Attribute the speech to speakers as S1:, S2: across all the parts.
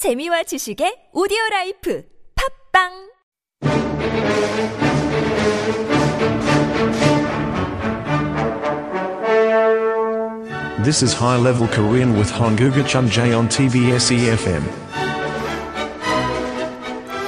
S1: 재미와 지식의 오디오 라이프 팝빵
S2: This is High Level Korean with Honguga Chunjae on TBS EFM.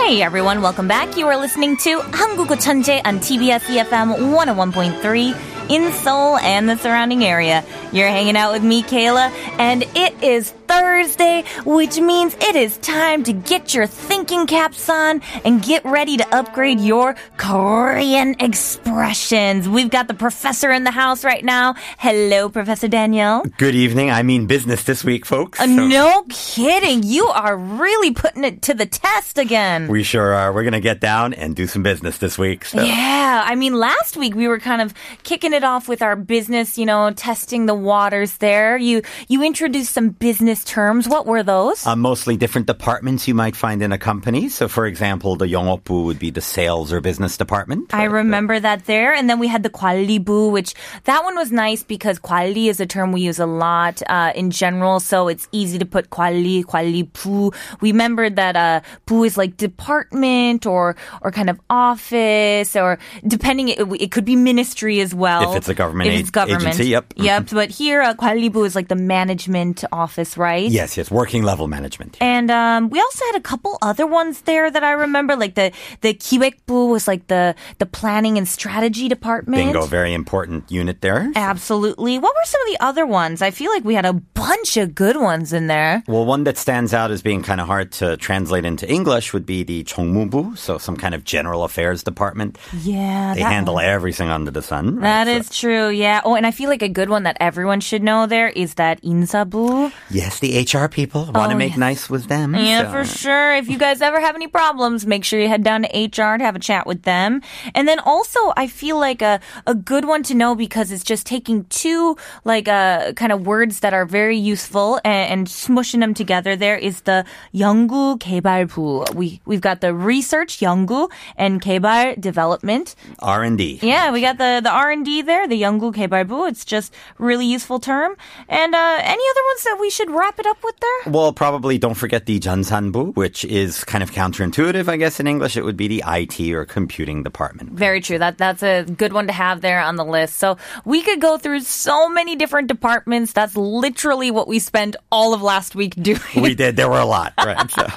S3: Hey everyone, welcome back. You are listening to 한국어 천재 on TBS EFM 101.3 in Seoul and the surrounding area. You're hanging out with me, Kayla, and it is Thursday, which means it is time to get your thinking caps on and get ready to upgrade your Korean expressions. We've got the professor in the house right now. Hello, Professor Daniel.
S4: Good evening. I mean business this week, folks.
S3: Uh,
S4: So
S3: no kidding. You are really putting it to the test again.
S4: We sure are. We're going to get down and do some business this week. So.
S3: Yeah, I mean, last week we were kind of kicking it off with our business, you know, testing the waters there. You you introduced some business terms. What were those?
S4: Uh, mostly different departments you might find in a company. So, for example, the 영업부 would be the sales or business department.
S3: I remember that there. And then we had the 관리부, which that one was nice because 관리 is a term we use a lot uh, in general. So it's easy to put 관리, 관리부. We remembered that uh, 부 is like department or or kind of office or depending, it, it could be ministry as well.
S4: If it's a government
S3: If it's
S4: ag-
S3: government.
S4: agency, yep. Mm-hmm.
S3: Yep. But here, uh, 관리부 is like the management office, right?
S4: Yes, yes, working level management.
S3: And um, we also had a couple other ones there that I remember, like the the 기획부 was like the the planning and strategy department.
S4: Bingo, very important unit there.
S3: Absolutely. What were some of the other ones? I feel like we had a bunch of good ones in there.
S4: Well, one that stands out as being kind of hard to translate into English would be the 정무부, so some kind of general affairs department.
S3: Yeah,
S4: They
S3: that
S4: handle
S3: one.
S4: everything under the sun.
S3: That
S4: right?
S3: is true. Yeah. Oh, and I feel like a good one that everyone should know there is that 인사부.
S4: Yes, the HR people want to
S3: Oh,
S4: make
S3: yes.
S4: nice with them.
S3: Yeah,
S4: so-
S3: for sure. If you guys ever have any problems, make sure you head down to HR to have a chat with them. And then also, I feel like a, a good one to know because it's just taking two, like, uh, kind of words that are very useful and, and smushing them together. There is the 연구 개발부. We, we've got the research, 연구, and 개발 development.
S4: R&D.
S3: Yeah, we got the, the R&D there, the 연구 개발부. It's just really useful term. And, uh, any other ones that we should wrap it up with there?
S4: Well, probably don't forget the jansanbu, which is kind of counterintuitive, I guess, in English. It would be the IT or computing department.
S3: Very true. That that's a good one to have there on the list. So we could go through so many different departments. That's literally what we spent all of last week doing.
S4: We did. There were a lot, right? So.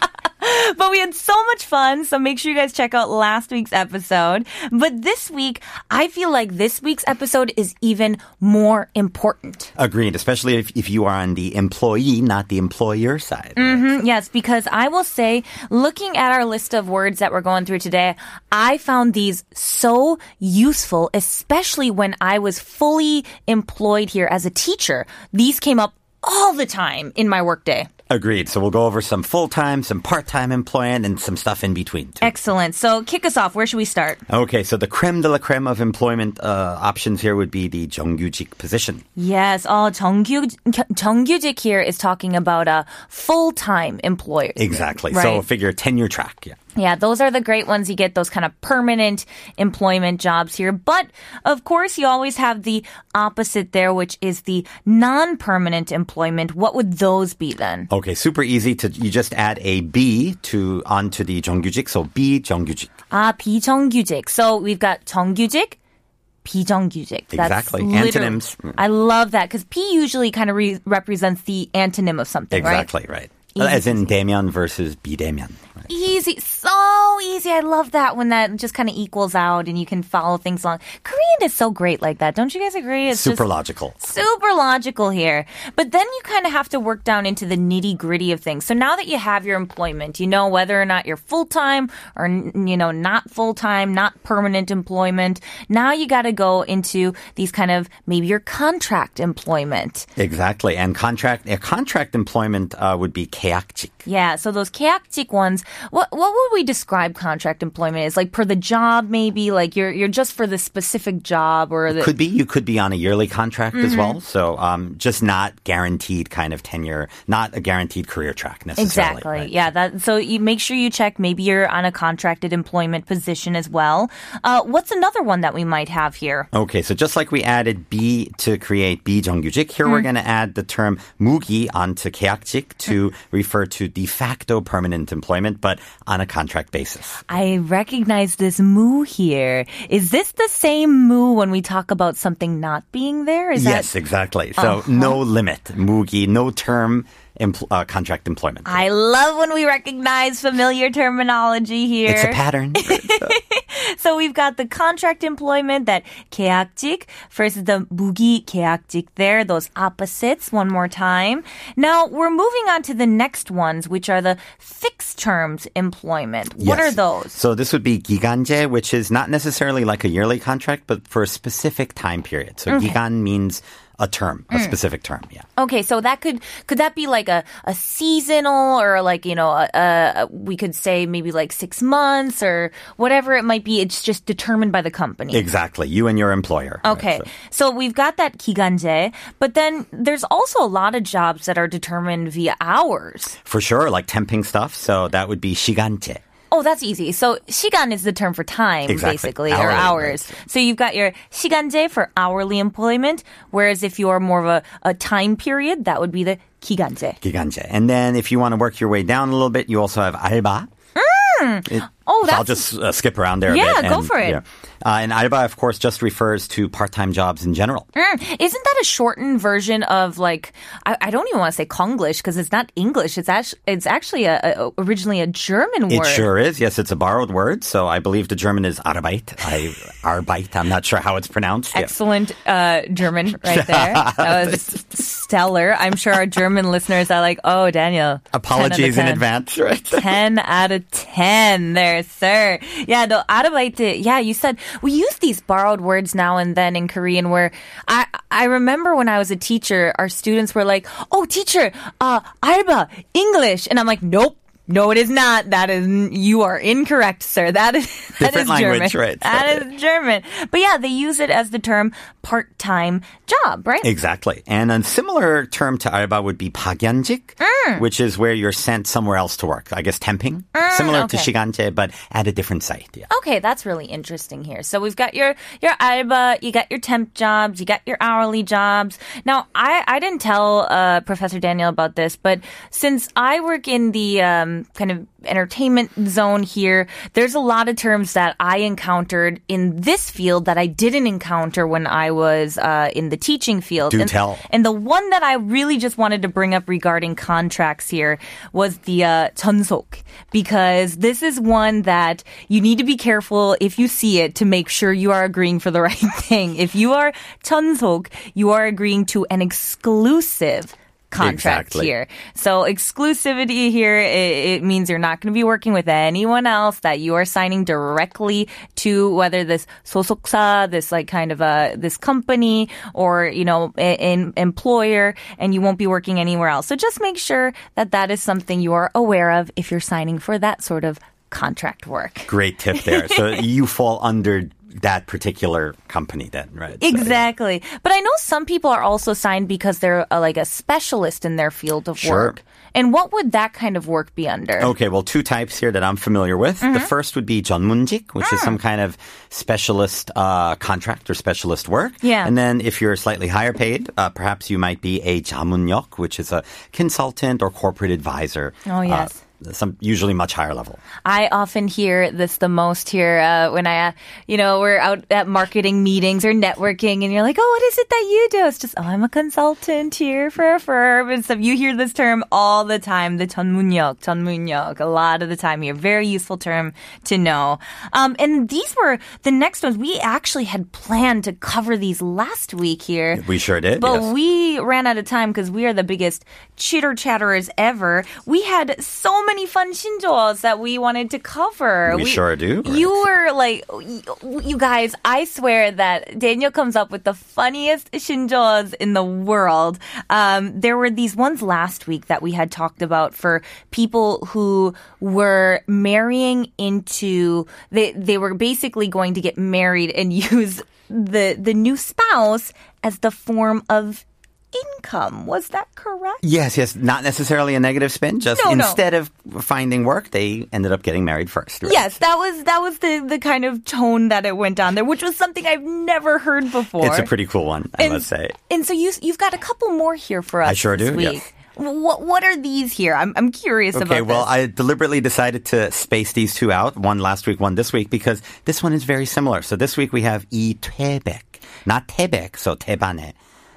S3: but we had so much fun. So make sure you guys check out last week's episode. But this week, I feel like this week's episode is even more important.
S4: agreed, especially if, if you are on the employee, not the employer side.
S3: Mm, Yes, because I will say, looking at our list of words that we're going through today, I found these so useful, especially when I was fully employed here as a teacher. These came up all the time in my workday.
S4: Agreed. So we'll go over some full-time, some part-time employment, and some stuff in between. Too.
S3: Excellent. So kick us off. Where should we start?
S4: Okay, so the creme de la creme of employment uh, options here would be the 정규직 position.
S3: Yes, oh, 정규, 정규직 here is talking about a full-time employer.
S4: Exactly.
S3: Right.
S4: So figure tenure track. Yeah.
S3: Yeah, those are the great ones. You get those kind of permanent employment jobs here. But of course, you always have the opposite there, which is the non-permanent employment. What would those be then?
S4: Okay, super easy to you just add a B to onto the 정규직. So B 정규직.
S3: Ah, 비정규직. So we've got 정규직, 비정규직. That's
S4: Exactly.
S3: literally-
S4: Antonyms.
S3: I love that because P usually kind of re- represents the antonym of something, right?
S4: Exactly right. As in 대면 versus 비대면. Right.
S3: Easy, so easy. I love that when that just kind of equals out and you can follow things along. Korean is so great like that. Don't you guys agree? It's
S4: Super
S3: just
S4: logical.
S3: super logical here. But then you kind of have to work down into the nitty gritty of things. So now that you have your employment, you know whether or not you're full time or, you know, not full time, not permanent employment. Now you got to go into these kind of maybe your contract employment.
S4: Exactly. And contract a contract employment uh, would be 계약직.
S3: Yeah. So those 계약직 ones, what, what would we describe describe contract employment is? Like per the job, maybe like you're you're just for the specific job or the
S4: Could be you could be on a yearly contract as
S3: Mm-hmm.
S4: well. So um, just not guaranteed kind of tenure, not a guaranteed career track necessarily.
S3: Exactly.
S4: right?
S3: Yeah. That. So you make sure you check. Maybe you're on a contracted employment position as well. Uh, what's another one that we might have here?
S4: Okay, so just like we added B to create 비정규직, here
S3: Mm.
S4: we're going to add the term 무기 onto 계약직 to
S3: Mm.
S4: refer to de facto permanent employment, but on a contract basis.
S3: I recognize this moo here. Is this the same moo when we talk about something not being there? Is
S4: yes,
S3: that?
S4: exactly. So no limit, 무기, no term empl- uh, contract employment.
S3: I love when we recognize familiar terminology here.
S4: it's a pattern.
S3: So we've got the contract employment, that 계약직 versus the 무기 계약직 there, those opposites one more time. Now we're moving on to the next ones, which are the fixed terms employment. What are
S4: Yes.
S3: those?
S4: So this would be 기간제, which is not necessarily like a yearly contract, but for a specific time period. So 기간 means a term,
S3: Mm.
S4: a specific term. Yeah.
S3: Okay, so that could could that be like a, a seasonal or like you know a, a, we could say maybe like six months or whatever it might be. It's just determined by the company.
S4: Exactly. You and your employer. right?
S3: Okay,
S4: So-
S3: so we've got that 기간제, but then there's also a lot of jobs that are determined via hours.
S4: For sure, like temping stuff. So that would be 시간제.
S3: Oh, that's easy. So 시간 is the term for time,
S4: Exactly.
S3: basically, or
S4: Hourly,
S3: hours. So you've got your 시간제 for hourly employment, whereas if you're more of a, a time period, that would be the 기간제.
S4: 기간제. And then if you want to work your way down a little bit, you also have 알바. It-
S3: Oh,
S4: so I'll just uh, skip around there a
S3: Yeah,
S4: bit.
S3: go for it.
S4: Uh, and alba, of course, just refers to part-time jobs in general.
S3: Mm, Isn't that a shortened version of like I, I don't even want to say Konglish because it's not English. It's actually it's actually a, a originally a German word.
S4: It sure is. Yes, it's a borrowed word. So I believe the German is Arbeit. I, Arbeit. I'm not sure how it's pronounced. Yeah.
S3: Excellent uh, German right there. That was stellar. I'm sure our German listeners are like, oh, Daniel. 10 out of
S4: Apologies in advance. Right.
S3: 10 out of 10 there, sir. Yeah, the Arbeite, yeah, you said we use these borrowed words now and then in Korean where I I remember when I was a teacher, our students were like, "Oh, teacher, uh English." And I'm like, "Nope." No, it is not. That is you are incorrect, sir. That is that
S4: Different
S3: is
S4: language,
S3: German.
S4: right.
S3: That is German. But yeah, they use it as the term part-time job, right?
S4: Exactly. And a similar term to alba would be 파견직,
S3: Mm.
S4: which is where you're sent somewhere else to work. I guess temping. Similar to
S3: Mm, okay.
S4: 시간제, but at a different site. Yeah.
S3: Okay, that's really interesting here. So we've got your your alba, you got your temp jobs, you got your hourly jobs. Now, I I didn't tell uh, Professor Daniel about this, but since I work in the um, kind of entertainment zone here, there's a lot of terms that I encountered in this field that I didn't encounter when I was uh, in the teaching field.
S4: Do
S3: and,
S4: tell.
S3: And the one that I really just wanted to bring up regarding contracts here was the uh, 전속 because this is one that you need to be careful if you see it to make sure you are agreeing for the right thing. If you are 전속, you are agreeing to an exclusive contract
S4: exactly.
S3: here. So exclusivity here, it, it means you're not going to be working with anyone else that you are signing directly to whether this sosoksa, this like kind of a, this company or, you know, an employer and you won't be working anywhere else. So just make sure that that is something you are aware of if you're signing for that sort of contract work.
S4: Great tip there. so you fall under that particular company then, right? So, yeah.
S3: Exactly. But I know some people are also signed because they're uh, like a specialist in their field of
S4: Sure.
S3: work. And what would that kind of work be under?
S4: Okay, well, two types here that I'm familiar with. The
S3: Mm-hmm.
S4: first would be 전문직, which is
S3: Mm.
S4: some kind of specialist uh, contract or specialist work.
S3: Yeah.
S4: And then if you're slightly higher paid, uh, perhaps you might be a 자문역, which is a consultant or corporate advisor.
S3: Oh, yes.
S4: Uh, some usually much higher level.
S3: I often hear this the most here uh, when I, uh, you know, we're out at marketing meetings or networking, and you're like, "Oh, what is it that you do?" It's just, "Oh, I'm a consultant here for a firm," and stuff. You hear this term all the time, the 전문역, 전문역, a lot of the time here. Very useful term to know. Um, and these were the next ones. We actually had planned to cover these last week here.
S4: We sure did.
S3: But
S4: yes.
S3: we ran out of time because we are the biggest chitter chatterers ever. We had so many fun shinjoas that we wanted to cover.
S4: We sure do,
S3: You
S4: right.
S3: were like, you, you guys, I swear that Daniel comes up with the funniest shinjoas in the world. Um, there were these ones last week that we had talked about for people who were marrying into, they, they were basically going to get married and use the, the new spouse as the form of income. Was that correct?
S4: Yes, yes, not necessarily a negative spin. Just
S3: No, no.
S4: instead of finding work, they ended up getting married first. right?
S3: Yes, that was that was the the kind of tone that it went down there, which was something I've never heard before.
S4: It's a pretty cool one, I
S3: and,
S4: must say.
S3: And so you you've got a couple more here for us.
S4: I sure
S3: this
S4: do,
S3: Week.
S4: yes.
S3: What what are these here? I'm I'm curious about.
S4: Okay, well,
S3: this.
S4: I deliberately decided to space these two out, one last week, one this week, because this one is very similar. So this week we have 이퇴백, not 태백, so 태반에.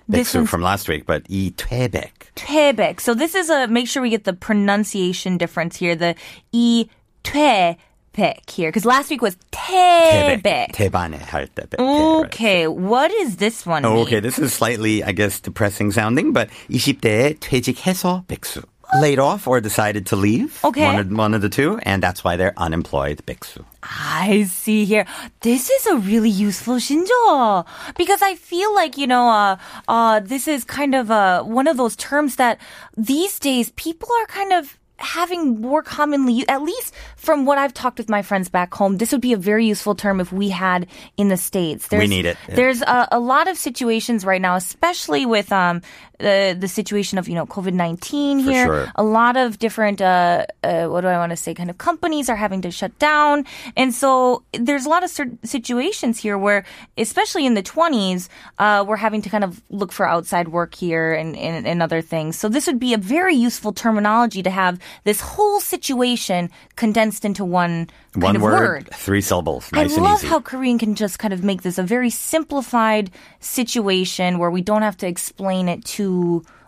S3: This
S4: Beksu
S3: one's-
S4: from last week, but 이퇴백.
S3: 퇴백. So this is a make sure we get the pronunciation difference here. The e 퇴백 here because last week was
S4: 태백.
S3: 퇴백.
S4: 태반에 할 때. 백, right.
S3: Okay, what is this one?
S4: Oh,
S3: mean?
S4: okay, this is slightly, I guess, depressing sounding, but 20대에 퇴직해서 백수. Laid off or decided to leave.
S3: Okay.
S4: One of, one of the two, and that's why they're unemployed 백수.
S3: I see here. This is a really useful shinjo because I feel like you know, uh, uh, this is kind of uh, one of those terms that these days people are kind of having more commonly, at least from what I've talked with my friends back home, this would be a very useful term if we had in the States. There's,
S4: need it, yeah.
S3: There's a, a lot of situations right now, especially with um, the, the situation of, you know, COVID-19 here.
S4: sure.
S3: A lot of different, uh, uh, what do I want to say, kind of companies are having to shut down. And so there's a lot of situations here where, especially in the 20s, uh, we're having to kind of look for outside work here and, and, and other things. So this would be a very useful terminology to have this whole situation condensed into one
S4: One
S3: of
S4: word, three syllables. Nice
S3: I love how Korean can just kind of make this a very simplified situation where we don't have to explain it too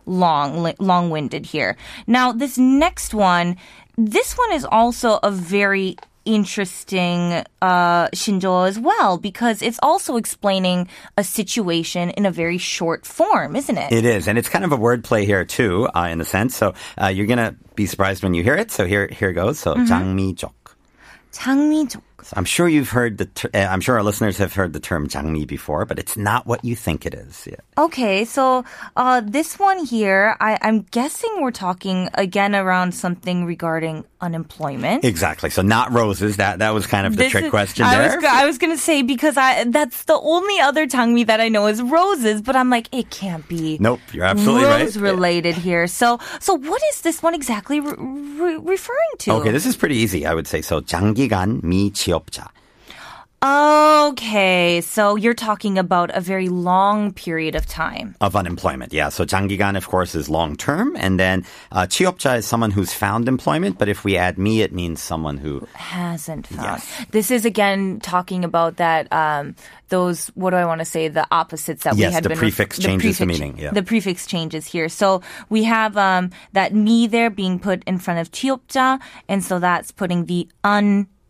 S3: long, li- long-winded here. Now, this next one, this one is also a very interesting uh, shinjo as well because it's also explaining a situation in a very short form, isn't it?
S4: It is, and it's kind of a wordplay here too, uh, in a sense. So uh, you're gonna be surprised when you hear it. So here, here goes. So
S3: Mm-hmm.
S4: 장미족.
S3: 장미족.
S4: So I'm sure you've heard the. Ter- uh, I'm sure our listeners have heard the term 장미 before, but it's not what you think it is. Yeah.
S3: Okay, so uh, this one here, I, I'm guessing we're talking again around something regarding unemployment.
S4: Exactly. So not roses. That that was kind of the
S3: This
S4: trick
S3: is-
S4: question
S3: I
S4: there.
S3: Was, go- I was gonna say because I that's the only other tangmi that I know is roses, but I'm like it can't be.
S4: Nope, you're absolutely right.
S3: rose related here. So so what is this one exactly re- re- referring to?
S4: Okay, this is pretty easy, I would say. So 장기간 미취 업자.
S3: Okay, so you're talking about a very long period of time.
S4: of unemployment. Yeah. So 장기간, of course, is long term, and then uh, 취업자 is someone who's found employment. But if we add me, it means someone who.
S3: hasn't found.
S4: Yes.
S3: This is again talking about that um, those what do I want to say the opposites that we
S4: Yes,
S3: had
S4: the
S3: been
S4: prefix
S3: the
S4: changes the
S3: prefix-
S4: meaning, yeah.
S3: The prefix changes here. So we have um, that me there being put in front of 취업자, and so that's putting the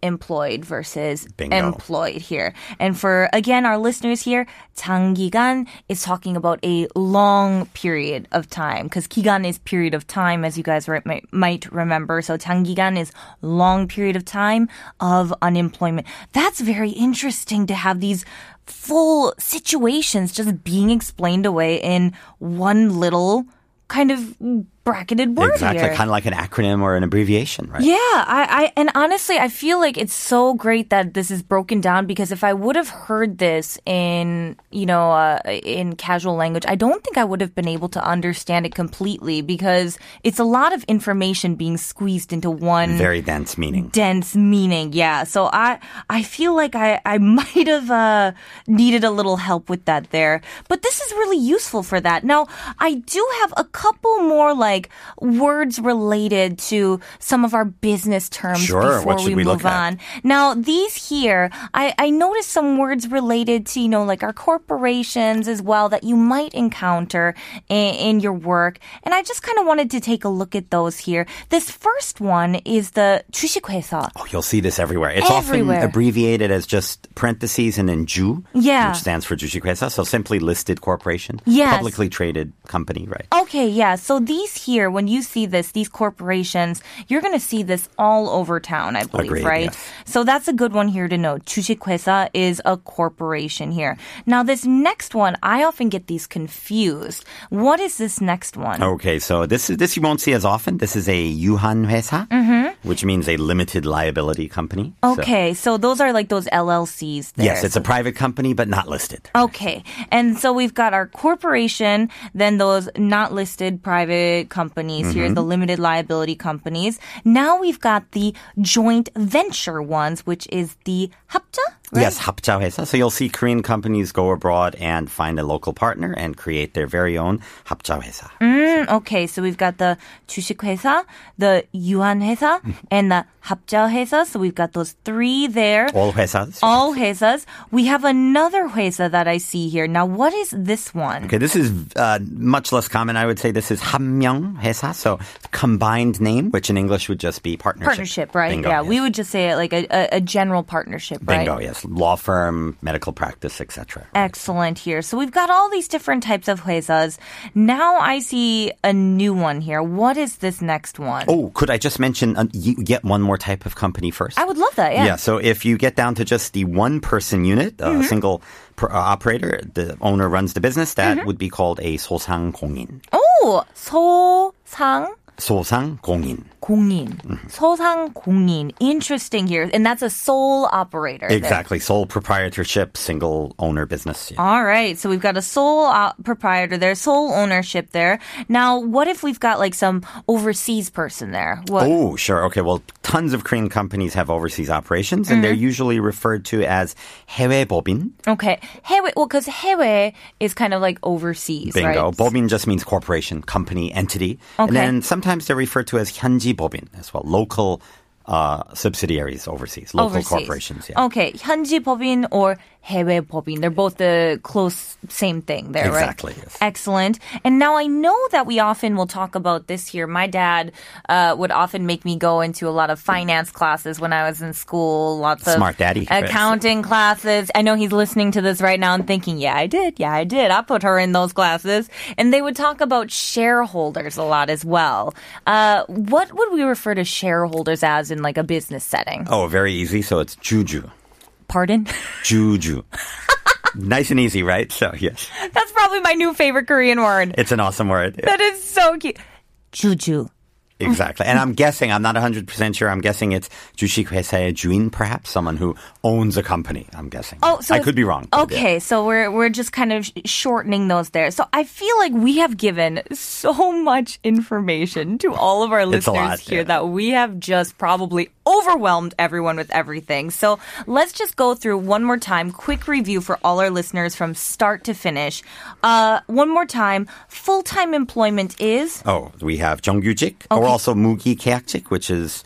S3: unemployed versus
S4: Bingo.
S3: employed here. And for again our listeners here, 장기간 is talking about a long period of time because 기간 is period of time as you guys re- might, might remember. So 장기간 is long period of time of unemployment. That's very interesting to have these full situations just being explained away in one little kind of bracketed word
S4: Exactly,
S3: here.
S4: kind of like an acronym or an abbreviation, right?
S3: Yeah, I, I and honestly, I feel like it's so great that this is broken down because if I would have heard this in you know uh, in casual language, I don't think I would have been able to understand it completely because it's a lot of information being squeezed into one
S4: Very dense meaning.
S3: dense meaning. Yeah. So I I feel like I I might have uh, needed a little help with that there, but this is really useful for that. Now I do have a couple more like words related to some of our business terms
S4: Sure.
S3: before
S4: What should
S3: we
S4: we look
S3: move
S4: at?
S3: on. Now these here, I I noticed some words related to you know like our corporations as well that you might encounter in, in your work, and I just kind of wanted to take a look at those here. This first one is the 주식회사.
S4: Oh, you'll see this everywhere. It's
S3: Everywhere.
S4: often abbreviated as just parentheses and then 주,
S3: Yeah.
S4: which stands for 주식회사. So simply listed corporation,
S3: Yes.
S4: publicly traded company, right?
S3: Okay, yeah. So these here, when you see this, these corporations, you're going to see this all over town, I believe,
S4: Agreed,
S3: right?
S4: yes.
S3: So that's a good one here to know. 주식회사 is a corporation here. Now, this next one, I often get these confused. What is this next one?
S4: Okay, so this is this you won't see as often. This is a 유한 회사, which means a limited liability company. So-
S3: Okay, so those are like those LLCs there.
S4: yes, it's a private company, but not listed.
S3: Okay. And so we've got our corporation, then those not listed private companies.
S4: Mm-hmm.
S3: Here's the limited liability companies. Now we've got the joint venture ones, which is the 합자? Right?
S4: Yes, 합자 회사. So you'll see Korean companies go abroad and find a local partner and create their very own 합자 회사.
S3: Mm, okay, so we've got the 주식회사, the 유한회사, and the 합자회사. So we've got those three there.
S4: All 회사s.
S3: All 회사s. We have another 회사 that I see here. Now, what is this one?
S4: Okay, this is uh, much less common. I would say this is 함명 회사, so combined name, which in English would just be partnership.
S3: Partnership, right?
S4: Bingo,
S3: yeah,
S4: yes.
S3: we would just say it like a, a, a general partnership, right?
S4: Bingo, yes. Law firm, medical practice, etc.
S3: Excellent here. So we've got all these different types of 회사s. Now I see a new one here. What is this next one?
S4: Oh, could I just mention uh, you get one more type of company first?
S3: I would love that. Yeah.
S4: Yeah, so if you get down to just the one person unit, a
S3: Mm-hmm.
S4: single per, uh, operator, the owner runs the business, that
S3: Mm-hmm.
S4: would be called a 소상공인.
S3: Oh, 소상
S4: 소상공인.
S3: 공인. 소상 공인. Interesting here. And that's a sole operator. there.
S4: Exactly. Sole proprietorship, single owner business. Yeah.
S3: All right. So we've got a sole uh, proprietor there, sole ownership there. Now, what if we've got like some overseas person there? What?
S4: Oh, sure. Okay. Well, tons of Korean companies have overseas operations, and they're
S3: Mm-hmm.
S4: usually referred to as 해외법인.
S3: Okay. 해외, well, because 해외 is kind of like overseas,
S4: Bingo.
S3: right?
S4: 법인 just means corporation, company, entity. And
S3: Okay.
S4: then sometimes they're referred to as 현지 법인 as well, local uh, subsidiaries overseas, local
S3: overseas.
S4: corporations. Yeah.
S3: Okay, 현지 법인 or 해외 법인. They're both the close same thing there,
S4: Exactly,
S3: right?
S4: yes.
S3: Excellent. And now I know that we often will talk about this here. My dad uh, would often make me go into a lot of finance classes when I was in school. Lots of
S4: Smart daddy, right?
S3: accounting classes. I know he's listening to this right now and thinking, "Yeah, I did. Yeah, I did. I put her in those classes." And they would talk about shareholders a lot as well. Uh, what would we refer to shareholders as in like a business setting?
S4: Oh, very easy. So it's juju.
S3: Pardon?
S4: Juju. nice and easy, right? So, yes.
S3: That's probably my new favorite Korean word.
S4: It's an awesome word.
S3: That is so cute. Juju.
S4: Exactly. And I'm guessing, I'm not 100% sure, I'm guessing it's 주식 회사의 주인, perhaps, someone who owns a company, I'm guessing.
S3: Oh, so
S4: I
S3: it's-
S4: could be wrong. but
S3: Okay,
S4: yeah.
S3: so we're we're just kind of sh- shortening those there. So I feel like we have given so much information to all of our
S4: It's a
S3: listeners
S4: lot,
S3: here
S4: yeah.
S3: that we have just probably overwhelmed everyone with everything. So let's just go through one more time, quick review for all our listeners from start to finish. Uh, one more time, full time employment is
S4: Oh, we have 정규직, or also Moogie Cactic, which is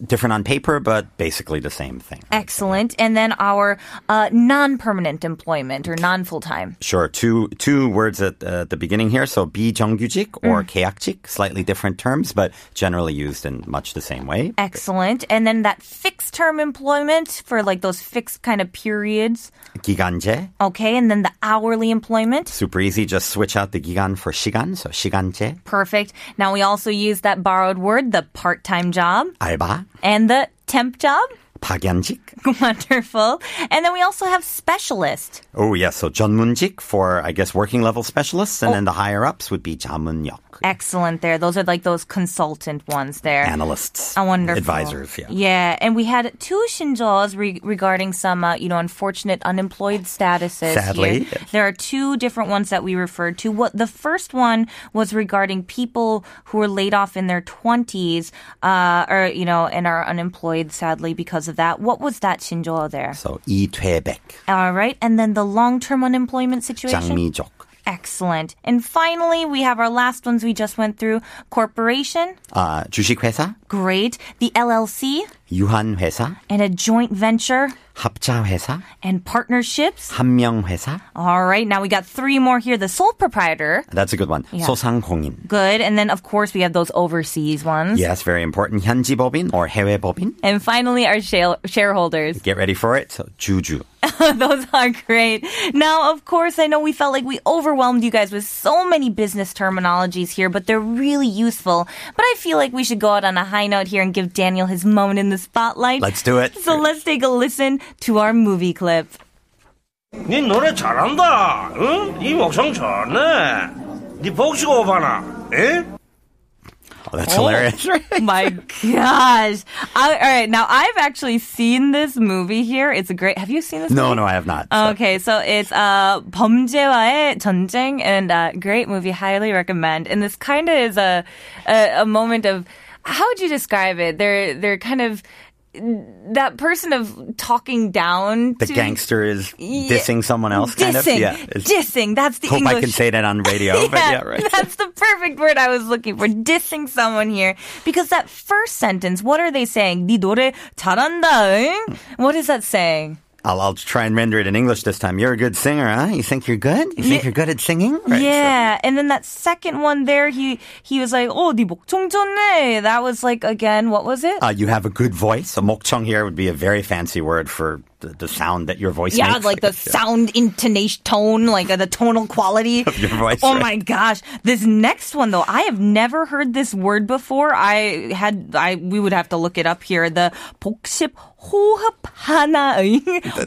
S4: different on paper, but basically the same thing.
S3: excellent, and then our uh, non permanent employment or non full time.
S4: Sure, two two words at uh, the beginning here. So 비정규직 or
S3: Mm.
S4: 계약직, slightly different terms, but generally used in much the same way.
S3: Excellent. And then that fixed term employment for like those fixed kind of periods.
S4: 기간제,
S3: Okay. And then the hourly employment.
S4: super easy. Just switch out the 기간 for 시간, so 시간제,
S3: Perfect. Now we also use that borrowed word, the part time job
S4: 알바,
S3: and the temp job.
S4: 박연직.
S3: Wonderful. And then we also have specialist.
S4: Oh yes, so 전문직 for I guess working level specialists, and then the higher ups would be 자문역,
S3: Excellent there. Those are like those consultant ones there.
S4: analysts,
S3: Oh, wonderful.
S4: advisors. Yeah.
S3: Yeah, and we had two shinjaws re- regarding some, uh, you know, unfortunate unemployed statuses.
S4: Sadly,
S3: here.
S4: yes.
S3: there are two different ones that we referred to. What the first one was regarding people who were laid off in their twenties, uh, or you know, and are unemployed, sadly, because of that. What was that shinjaw there?
S4: So 이퇴백,
S3: All right, and then the long-term unemployment situation.
S4: 장미족.
S3: Excellent. And finally, we have our last ones we just went through. Corporation,
S4: 아, 주식회사,
S3: great. The LLC
S4: 유한회사,
S3: and a joint venture.
S4: 합자회사,
S3: And partnerships.
S4: 한명회사.
S3: All right, now we got three more here. The sole proprietor.
S4: That's a good one.
S3: Yeah.
S4: 소상공인.
S3: Good. And then, of course, we have those overseas ones.
S4: Yes, very important. 현지법인 or 해외법인.
S3: And finally, our share- shareholders.
S4: Get ready for it. So, 주주.
S3: Those are great. Now, of course, I know we felt like we overwhelmed you guys with so many business terminologies here, but they're really useful. But I feel like we should go out on a high note here and give Daniel his moment in the spotlight.
S4: Let's do it.
S3: So let's take a listen to our movie clip.
S5: 네 노래 잘한다. 응? 이 목성 좋네. 네 복식 오바나. 에?
S4: Oh, that's hilarious.
S3: My gosh. I, all right, now I've actually seen this movie here. It's a great. Have you seen this
S4: no,
S3: movie?
S4: no, I have not. So-
S3: Okay, so it's uh 범죄와의 전쟁 and uh, great movie, highly recommend. And this kind of is a, a a moment of how would you describe it? They're they're kind of that person of talking down
S4: The
S3: to
S4: gangster is
S3: Yeah.
S4: dissing someone else, kind of.
S3: dissing,
S4: Yeah. It's-
S3: dissing. That's the
S4: Hope
S3: English.
S4: I can say that on radio, but yeah, right.
S3: That's the perfect word I was looking for. Dissing someone here. Because that first sentence, what are they saying? 네 노래 잘한다, 응? What is that saying?
S4: I'll, I'll try and render it in English this time. You're a good singer, huh? You think you're good? You think
S3: Yeah.
S4: you're good at singing? Right, so-
S3: yeah, and then that second one there, he he was like, "Oh, 네 목청 좋네." That was like again, what was it?
S4: Uh, you have a good voice. A mokchong here would be a very fancy word for the, the sound that your voice
S3: yeah,
S4: makes.
S3: like the sound intonation tone, like uh, the tonal quality
S4: Of your voice,
S3: Oh
S4: right.
S3: my gosh, this next one though, I have never heard this word before. I had, I we would have to look it up here. The 복식 호흡 하나.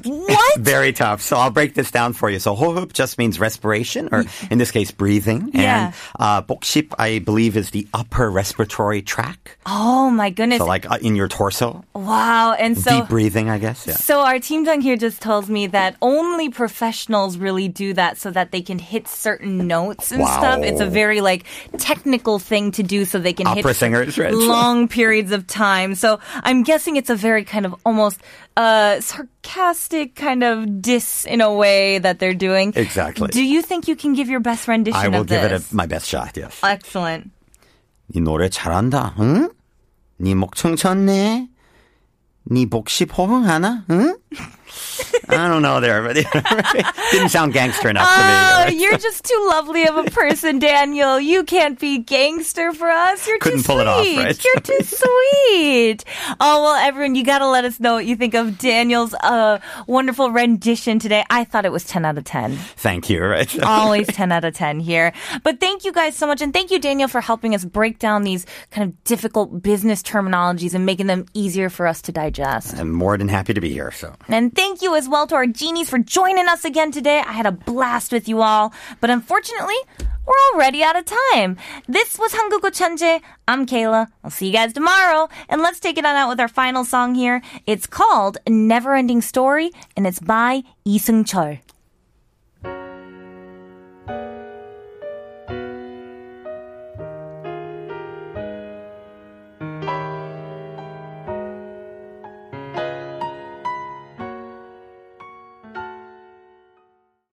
S3: what?
S4: Very tough. So I'll break this down for you. So hohup just means respiration, or in this case, breathing.
S3: Yeah.
S4: And uh, bokship, I believe, is the upper respiratory tract.
S3: Oh my goodness!
S4: So like uh, in your torso,
S3: wow, and so
S4: deep breathing, I guess. Yeah.
S3: So our team down here just tells me that only professionals really do that so that they can hit certain notes and
S4: Wow.
S3: stuff. It's a very like technical thing to do so they can hit
S4: Opera singers, right?
S3: long periods of time. So I'm guessing it's a very kind of almost uh sarcastic kind of diss in a way that they're doing.
S4: Exactly.
S3: Do you think you can give your best rendition
S4: I will
S3: of
S4: give it
S3: this?
S4: a, my best shot. Yes.
S3: Excellent.
S4: 네 노래 잘한다. 응? 네 목청 쳤네. 네 복식 호응하나? 응? I don't know there, but didn't sound gangster enough to
S3: Oh,
S4: me.
S3: you're just too lovely of a person, Daniel. You can't be gangster for us. You're
S4: Couldn't
S3: too
S4: pull it off,
S3: sweet.
S4: right?
S3: You're too sweet. Oh well, everyone, you got to let us know what you think of Daniel's uh, wonderful rendition today. I thought it was 10 out of 10.
S4: Thank you. Right.
S3: Always 10 out of 10 here. But thank you guys so much. And thank you, Daniel, for helping us break down these kind of difficult business terminologies and making them easier for us to digest.
S4: I'm more than happy to be here. So
S3: And thank you as well to our genies for joining us again today. I had a blast with you all, but unfortunately, we're already out of time. This was Hangugo Chanje. I'm Kayla. I'll see you guys tomorrow. And let's take it on out with our final song here. It's called Never Ending Story, and it's by Lee Seung